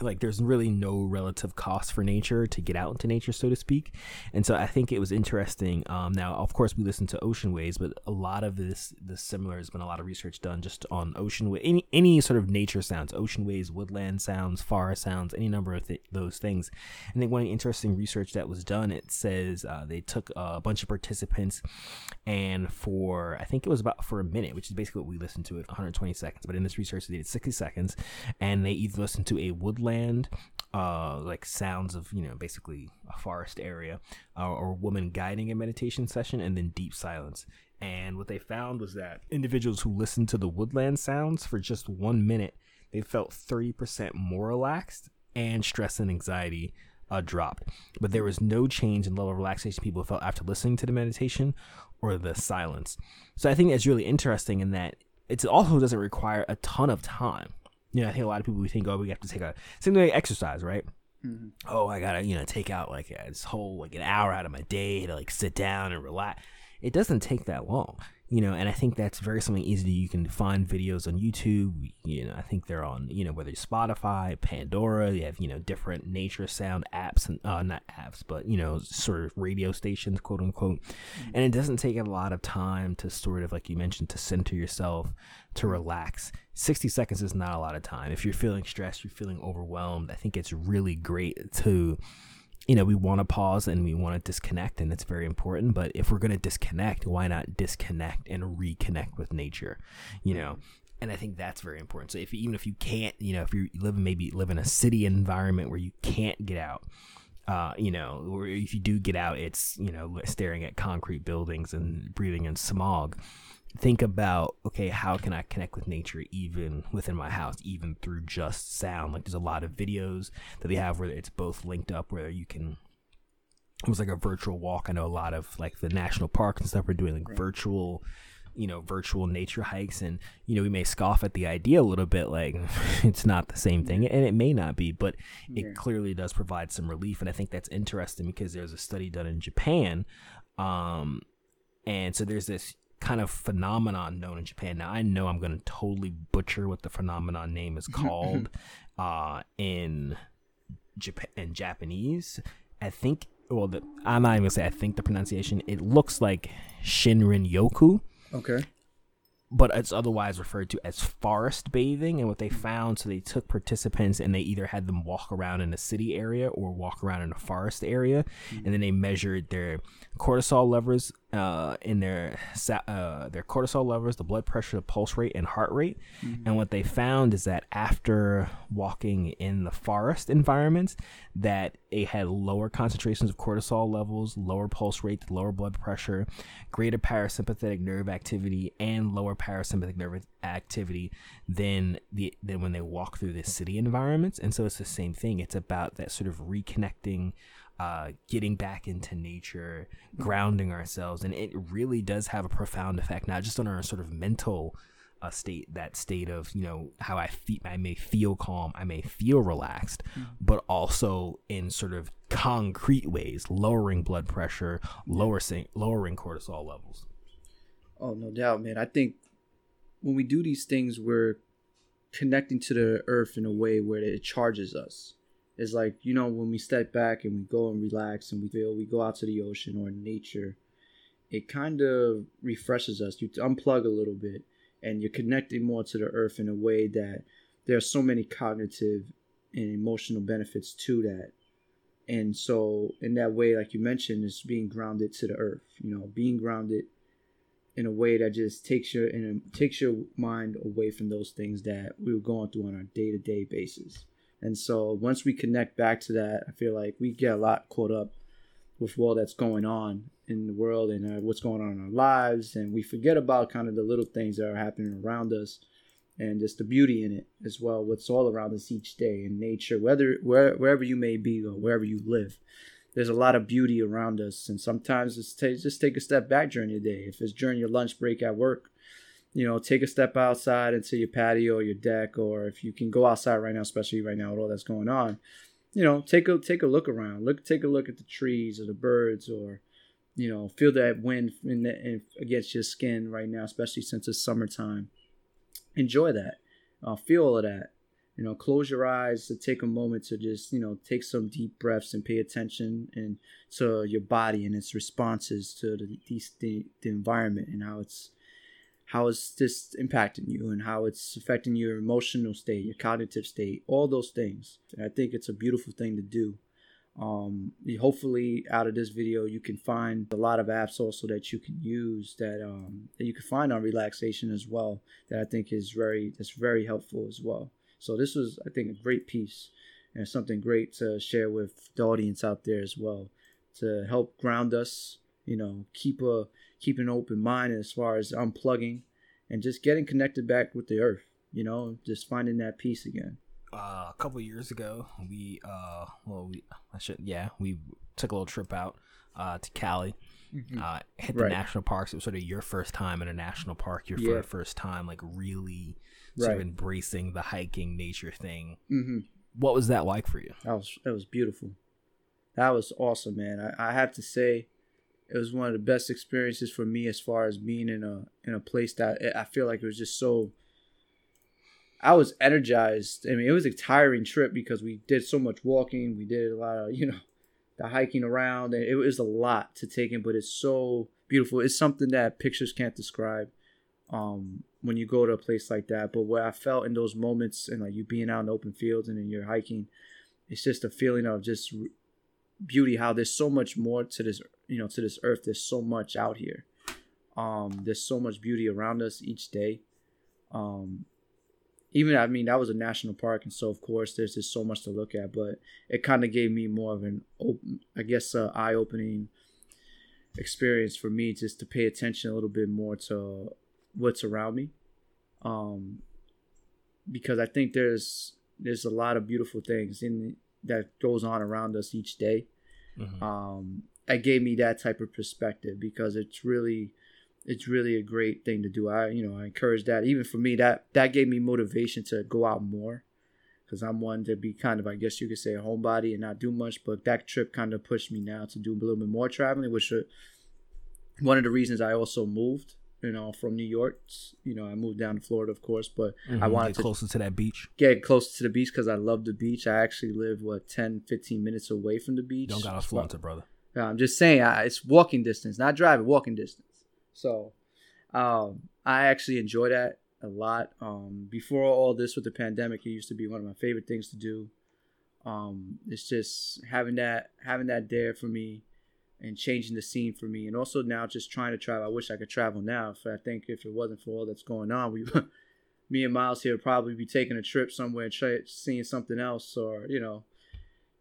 like there's really no relative cost for nature to get out into nature so to speak. And so i think it was interesting um, now of course we listen to ocean waves but a lot of this the similar has been a lot of research done just on ocean any any sort of nature sounds ocean waves woodland sounds forest sounds any number of th- those things. And then one interesting research that was done it says uh, they took a bunch of participants and for i think it was about for a minute which is basically what we listened to it 120 seconds but in this research they did 60 seconds and they either listened to a woodland land, uh, like sounds of you know basically a forest area, uh, or a woman guiding a meditation session, and then deep silence. And what they found was that individuals who listened to the woodland sounds for just one minute, they felt 30% more relaxed and stress and anxiety uh, dropped. But there was no change in level of relaxation people felt after listening to the meditation or the silence. So I think that's really interesting in that it also doesn't require a ton of time you know, I think a lot of people we think, oh, we have to take a something like exercise, right? Mm-hmm. Oh, I gotta, you know, take out like this whole like an hour out of my day to like sit down and relax. It doesn't take that long you know, and I think that's very something easy. You can find videos on YouTube. You know, I think they're on, you know, whether it's Spotify, Pandora, you have, you know, different nature sound apps and uh, not apps, but you know, sort of radio stations, quote unquote. Mm-hmm. And it doesn't take a lot of time to sort of, like you mentioned, to center yourself, to relax. 60 seconds is not a lot of time. If you're feeling stressed, you're feeling overwhelmed, I think it's really great to you know, we want to pause and we want to disconnect, and it's very important. But if we're going to disconnect, why not disconnect and reconnect with nature? You know, and I think that's very important. So if even if you can't, you know, if you live maybe live in a city environment where you can't get out, uh, you know, or if you do get out, it's you know staring at concrete buildings and breathing in smog think about okay how can i connect with nature even within my house even through just sound? Like there's a lot of videos that they have where it's both linked up where you can it was like a virtual walk. I know a lot of like the national parks and stuff are doing like right. virtual you know virtual nature hikes. And you know we may scoff at the idea a little bit like [laughs] it's not the same thing and it may not be but it clearly does provide some relief. And i think that's interesting because there's a study done in japan um and so there's this kind of phenomenon known in japan now i know i'm going to totally butcher what the phenomenon name is [laughs] called uh in japan in japanese i think well the, i'm not even gonna say i think the pronunciation it looks like shinrin yoku
Okay.
But it's otherwise referred to as forest bathing. And what they found, so they took participants and they either had them walk around in a city area or walk around in a forest area. Mm-hmm. And then they measured their cortisol levels uh, in their uh, their cortisol levels, the blood pressure, the pulse rate, and heart rate. Mm-hmm. And what they found is that after walking in the forest environments, that it had lower concentrations of cortisol levels, lower pulse rate, lower blood pressure, greater parasympathetic nerve activity, and lower parasympathetic nerve activity than the than when they walk through the city environments. And so it's the same thing. It's about that sort of reconnecting uh, getting back into nature, grounding ourselves, and it really does have a profound effect, not just on our sort of mental uh, state, that state of you know how I feel, I may feel calm, I may feel relaxed, mm-hmm. but also in sort of concrete ways, lowering blood pressure, lowering lowering cortisol levels.
Oh no doubt, man. I think when we do these things, we're connecting to the earth in a way where it charges us is like you know when we step back and we go and relax and we feel we go out to the ocean or nature it kind of refreshes us. You unplug a little bit and you're connecting more to the earth in a way that there are so many cognitive and emotional benefits to that. And so in that way like you mentioned is being grounded to the earth you know being grounded in a way that just takes your and takes your mind away from those things that we were going through on our day-to-day basis and so once we connect back to that, I feel like we get a lot caught up with all that's going on in the world and uh, what's going on in our lives, and we forget about kind of the little things that are happening around us and just the beauty in it as well. What's all around us each day in nature, whether where, wherever you may be or wherever you live. There's a lot of beauty around us, and sometimes it's t- just take a step back during your day. If it's during your lunch break at work, you know, take a step outside into your patio or your deck, or if you can go outside right now, especially right now with all that's going on, you know, take a take a look around. Look, take a look at the trees or the birds, or you know, feel that wind in the, in, against your skin right now, especially since it's summertime. Enjoy that. Uh, feel all of that. You know, close your eyes to take a moment to just you know take some deep breaths and pay attention and to your body and its responses to the the, the environment and how it's how is this impacting you and how it's affecting your emotional state, your cognitive state, all those things. And I think it's a beautiful thing to do. Um, hopefully, out of this video, you can find a lot of apps also that you can use that um, that you can find on relaxation as well. That I think is very that's very helpful as well. So this was, I think, a great piece and something great to share with the audience out there as well to help ground us. You know, keep a keep an open mind as far as unplugging and just getting connected back with the earth, you know, just finding that peace again.
Uh, a couple years ago, we uh, well, we I should yeah, we took a little trip out uh to Cali. Mm-hmm. Uh, hit the right. national parks. It was sort of your first time in a national park. Your yeah. first time, like really sort right. of embracing the hiking nature thing. Mm-hmm. What was that like for you?
That was that was beautiful. That was awesome, man. I, I have to say, it was one of the best experiences for me as far as being in a in a place that I feel like it was just so I was energized. I mean, it was a tiring trip because we did so much walking. We did a lot of, [laughs] you know, the hiking around and it was a lot to take in, but it's so beautiful. It's something that pictures can't describe. Um, when you go to a place like that, but what I felt in those moments and like you being out in open fields and then you're hiking, it's just a feeling of just beauty how there's so much more to this you know to this earth. There's so much out here. Um there's so much beauty around us each day. Um even i mean that was a national park and so of course there's just so much to look at but it kind of gave me more of an open i guess uh, eye-opening experience for me just to pay attention a little bit more to what's around me. Um because i think there's there's a lot of beautiful things in that goes on around us each day. Mm-hmm. Um, it gave me that type of perspective because it's really it's really a great thing to do. I you know I encourage that. Even for me, that that gave me motivation to go out more because I'm one to be kind of I guess you could say a homebody and not do much. But that trip kind of pushed me now to do a little bit more traveling, which uh, one of the reasons I also moved. You know, from New York, you know, I moved down to Florida, of course, but
Mm-hmm.
I wanted
get
to
closer to that beach.
get closer to the beach because I love the beach. I actually live what 10, 15 minutes away from the beach.
Don't gotta flaunt it, brother.
Yeah, I'm just saying, I, it's walking distance, not driving, walking distance. So, um, I actually enjoy that a lot. Um, before all this with the pandemic, it used to be one of my favorite things to do. Um, it's just having that, having that there for me, and changing the scene for me, and also now just trying to travel. I wish I could travel now. If I think if it wasn't for all that's going on, we, [laughs] me and Miles here would probably be taking a trip somewhere and seeing something else, or you know,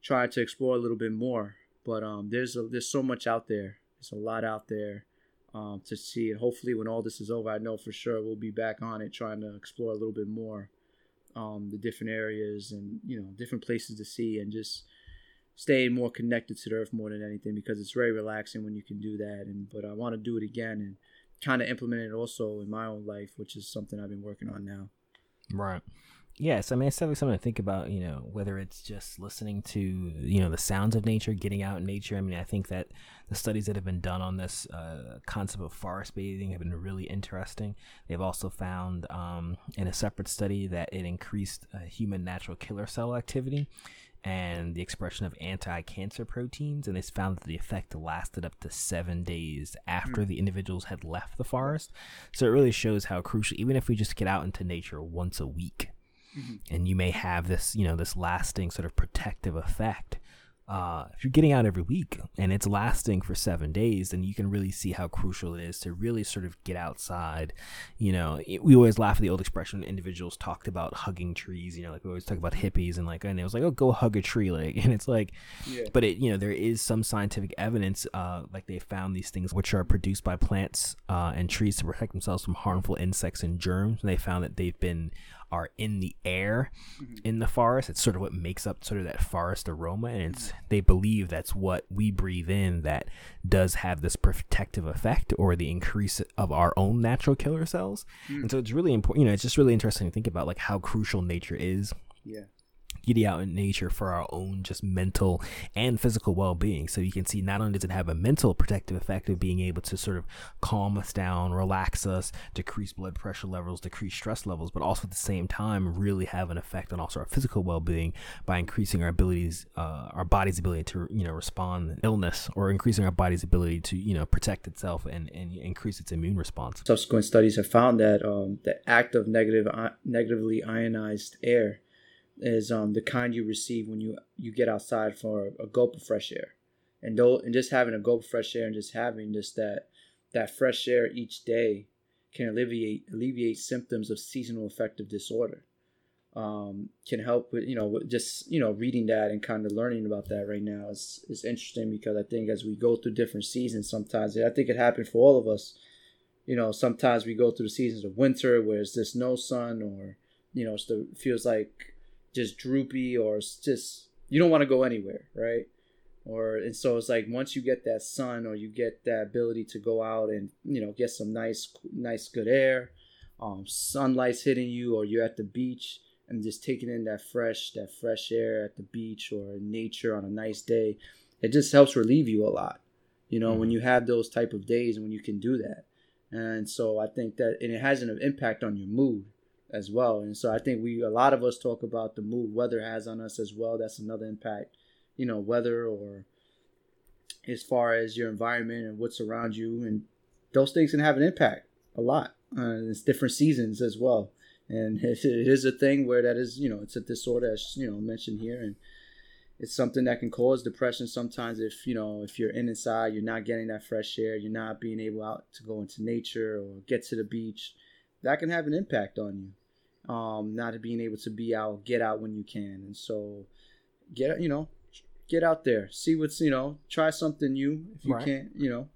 trying to explore a little bit more but um, there's a, there's so much out there. There's a lot out there um, to see, and hopefully, when all this is over, I know for sure we'll be back on it, trying to explore a little bit more um, the different areas and you know different places to see, and just staying more connected to the earth more than anything because it's very relaxing when you can do that. And but I want to do it again and kind of implement it also in my own life, which is something I've been working on now.
Right. Yes, I mean it's definitely something to think about. You know, whether it's just listening to you know the sounds of nature, getting out in nature. I mean, I think that the studies that have been done on this uh, concept of forest bathing have been really interesting. They've also found um, in a separate study that it increased uh, human natural killer cell activity and the expression of anti-cancer proteins, and they found that the effect lasted up to seven days after hmm. the individuals had left the forest. So it really shows how crucial, even if we just get out into nature once a week mm-hmm. and you may have this you know this lasting sort of protective effect uh, if you're getting out every week and it's lasting for seven days, then you can really see how crucial it is to really sort of get outside. You know, it- we always laugh at the old expression individuals talked about hugging trees. You know, like we always talk about hippies and like, and it was like, oh, go hug a tree, like, [laughs] and it's like,
Yeah.
but it, you know, there is some scientific evidence, uh, like they found these things which are produced by plants uh, and trees to protect themselves from harmful insects and germs. And they found that they've been are in the air mm-hmm. in the forest. It's sort of what makes up sort of that forest aroma, and it's they believe that's what we breathe in that does have this protective effect or the increase of our own natural killer cells. Mm. And so it's really important. You know, it's just really interesting to think about like how crucial nature is
Yeah.
Getting out in nature for our own just mental and physical well-being. So you can see not only does it have a mental protective effect of being able to sort of calm us down relax us decrease blood pressure levels decrease stress levels but also at the same time really have an effect on also our physical well-being by increasing our abilities uh, our body's ability to you know respond to illness or increasing our body's ability to you know protect itself and, and increase its immune response.
Subsequent studies have found that um, the act of negative, i- negatively ionized air is um, the kind you receive when you you get outside for a gulp of fresh air, and though and just having a gulp of fresh air and just having just that that fresh air each day can alleviate alleviate symptoms of seasonal affective disorder. Um, can help with you know just you know reading that and kind of learning about that right now is is interesting because I think as we go through different seasons, sometimes I think it happened for all of us you know, sometimes we go through the seasons of winter where it's just no sun or, you know, it feels like just droopy or just, you don't want to go anywhere, right? Or, and so it's like once you get that sun or you get that ability to go out and, you know, get some nice, nice, good air, um, sunlight's hitting you or you're at the beach and just taking in that fresh, that fresh air at the beach or in nature on a nice day, it just helps relieve you a lot. You know, when you have those type of days and when you can do that and so I think that and it has an impact on your mood as well. And so I think we a lot of us talk about the mood weather has on us as well. That's another impact, you know, weather or as far as your environment and what's around you, and those things can have an impact a lot. Uh, it's different seasons as well, and it, [laughs] it is a thing where that is you know it's a disorder as you know mentioned here and it's something that can cause depression sometimes if you know if you're in inside you're not getting that fresh air you're not being able out to go into nature or get to the beach that can have an impact on you um not being able to be out get out when you can and so get you know get out there see what's you know try something new if you
Right.
can't you know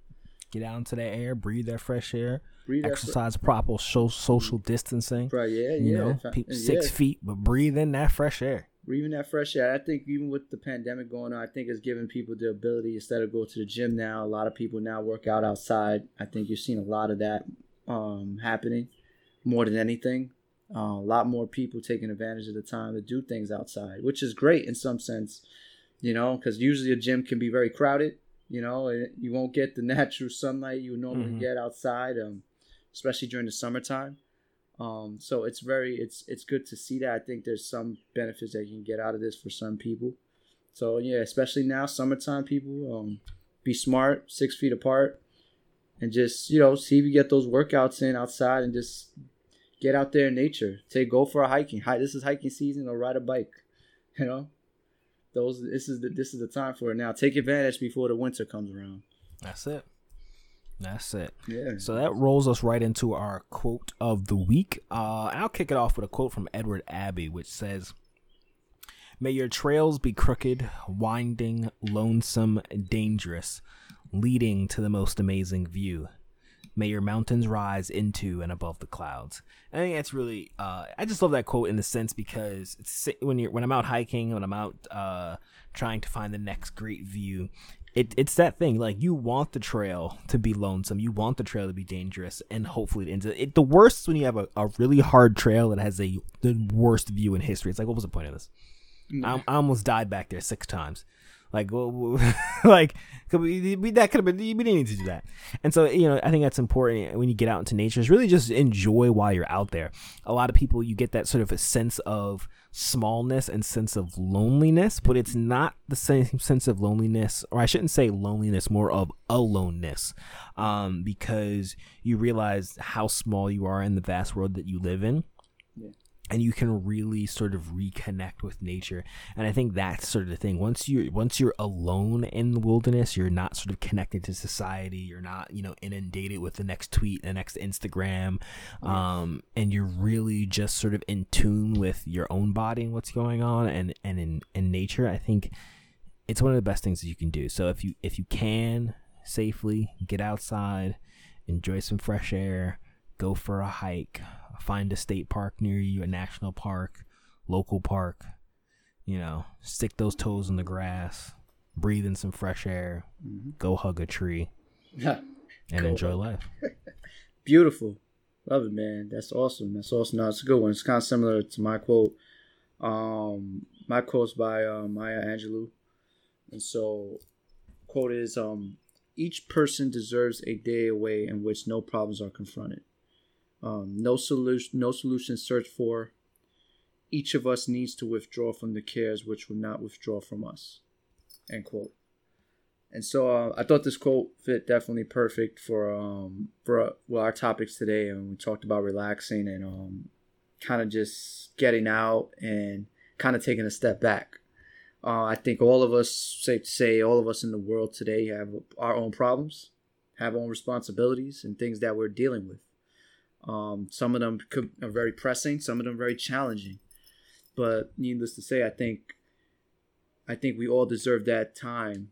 get out into that air breathe that fresh air
breathe that fr-
exercise proper so, social distancing
right yeah
you
yeah
know
I-
pe-
yeah.
six feet but breathe in that fresh air
breathing that fresh air. I think even with the pandemic going on, I think it's giving people the ability instead of go to the gym now. A lot of people now work out outside. I think you've seen a lot of that um, happening more than anything. Uh, a lot more people taking advantage of the time to do things outside, which is great in some sense, you know, because usually a gym can be very crowded. You know, and you won't get the [laughs] natural sunlight you normally mm-hmm. get outside, um, especially during the summertime. Um, so it's very it's it's good to see that. I think there's some benefits that you can get out of this for some people. So yeah, especially now, summertime people, um, be smart, six feet apart, and just you know see if you get those workouts in outside and just get out there in nature. Take go for a hiking. Hi, this is hiking season or ride a bike. You know, those this is the this is the time for it now. Take advantage before the winter comes around.
That's it. That's it.
Yeah.
So that rolls us right into our quote of the week. Uh, I'll kick it off with a quote from Edward Abbey, which says, May your trails be crooked, winding, lonesome, dangerous, leading to the most amazing view. May your mountains rise into and above the clouds. I think that's really, uh, I just love that quote in the sense because when you're when I'm out hiking, when I'm out uh, trying to find the next great view, it, it's that thing like you want the trail to be lonesome you want the trail to be dangerous and hopefully it ends it, the worst when you have a, a really hard trail that has a the worst view in history it's like what was the point of this. I, I almost died back there six times like, [laughs] like we, we, that could have been. We didn't need to do that. And so, you know, I think that's important when you get out into nature. Is really just enjoy while you're out there. A lot of people, you get that sort of a sense of smallness and sense of loneliness, but it's not the same sense of loneliness, or I shouldn't say loneliness, more of aloneness, um, because you realize how small you are in the vast world that you live in. Yeah and you can really sort of reconnect with nature. And i think that's sort of the thing. Once you're once you're alone in the wilderness you're not sort of connected to society. You're not you know inundated with the next tweet the next instagram um, and you're really just sort of in tune with your own body and what's going on and and in in nature i think it's one of the best things that you can do. So if you if you can safely get outside enjoy some fresh air go for a hike find a state park near you, a national park, local park. You know, stick those toes in the grass, breathe in some fresh air, mm-hmm. go hug a tree, and cool. enjoy life. [laughs]
Beautiful. Love it, man. That's awesome. That's awesome. No, it's a good one. It's kind of similar to my quote. Um, my quote's by uh, Maya Angelou. And so, quote is um, Each person deserves a day away in which no problems are confronted. Um, no solution, no solution searched for. Each of us needs to withdraw from the cares which will not withdraw from us. End quote. And so uh, I thought this quote fit definitely perfect for um for uh, well our topics today, and we talked about relaxing and um kind of just getting out and kind of taking a step back. Uh, I think all of us, safe to say, all of us in the world today have our own problems, have our own responsibilities, and things that we're dealing with. Um, some of them could, are very pressing, some of them very challenging. But needless to say, I think I think we all deserve that time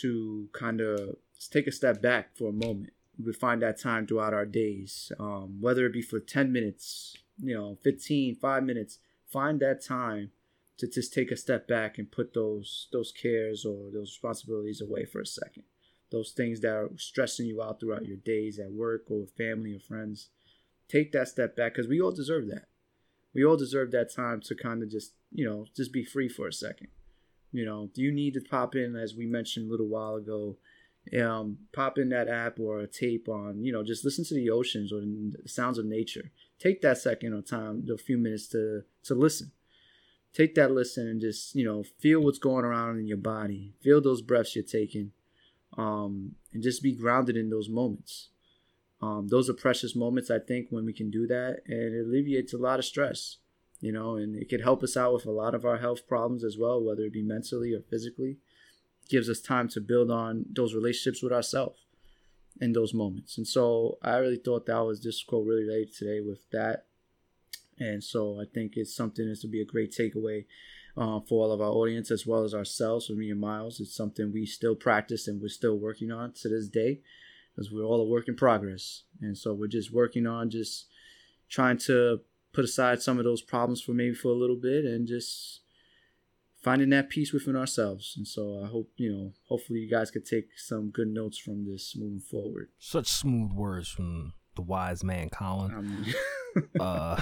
to kind of take a step back for a moment. We find that time throughout our days, um, whether it be for 10 minutes, you know, 15, five minutes. Find that time to just take a step back and put those those cares or those responsibilities away for a second. Those things that are stressing you out throughout your days at work or with family or friends take that step back because we all deserve that. We all deserve that time to kind of just, you know, just be free for a second. You know, do you need to pop in, as we mentioned a little while ago, um, pop in that app or a tape on, you know, just listen to the oceans or the sounds of nature. Take that second or time, a few minutes to to listen. Take that listen and just, you know, feel what's going around in your body. Feel those breaths you're taking. Um, and just be grounded in those moments. Um, those are precious moments, I think, when we can do that, and it alleviates a lot of stress, you know, and it could help us out with a lot of our health problems as well, whether it be mentally or physically. It gives us time to build on those relationships with ourselves in those moments. And so I really thought that was this quote really related today with that. And so I think it's something that's to be a great takeaway uh, for all of our audience as well as ourselves, for me and Miles. It's something we still practice and we're still working on to this day because we're all a work in progress. And so we're just working on just trying to put aside some of those problems for maybe for a little bit and just finding that peace within ourselves. And so I hope you know. Hopefully, you guys could take some good notes from this moving forward.
Such smooth words from the wise man Colin.
Um, [laughs]
Uh,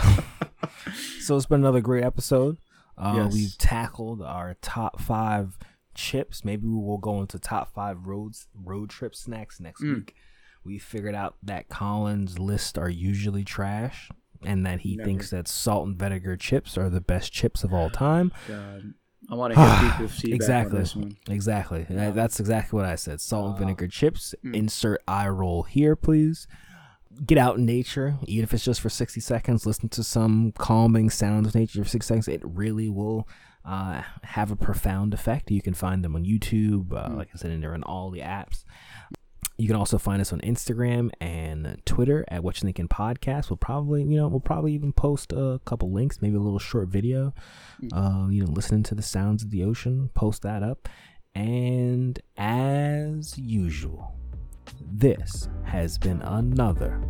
[laughs] so it's been another great episode. Uh,
Yes.
We've tackled our top five chips. Maybe we will go into top five roads road trip snacks next
Mm.
week. We figured out that Colin's lists are usually trash, and that he
Never.
thinks that salt and vinegar chips are the best chips of all time. [sighs]
God, I want to [sighs] deeper feedback
Exactly.
on this one.
Exactly. That- That's exactly what I said. Salt and
Uh,
vinegar chips.
mm.
Insert eye roll here, please. Get out in nature, even if it's just for 60 seconds. Listen to some calming sounds of nature for 60 seconds. It really will uh, have a profound effect. You can find them on YouTube, uh,
Mm.
like I said, and they're in all the apps. You can also find us on Instagram and Twitter at What You Thinking Podcast. We'll probably, you know, we'll probably even post a couple links, maybe a little short video. Uh, you know, listening to the sounds of the ocean. Post that up, and as usual, this has been another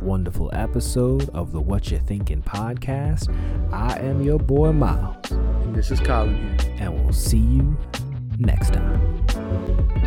wonderful episode of the What You Thinking podcast. I am your boy Miles,
And this is Colin here.
and we'll see you next time.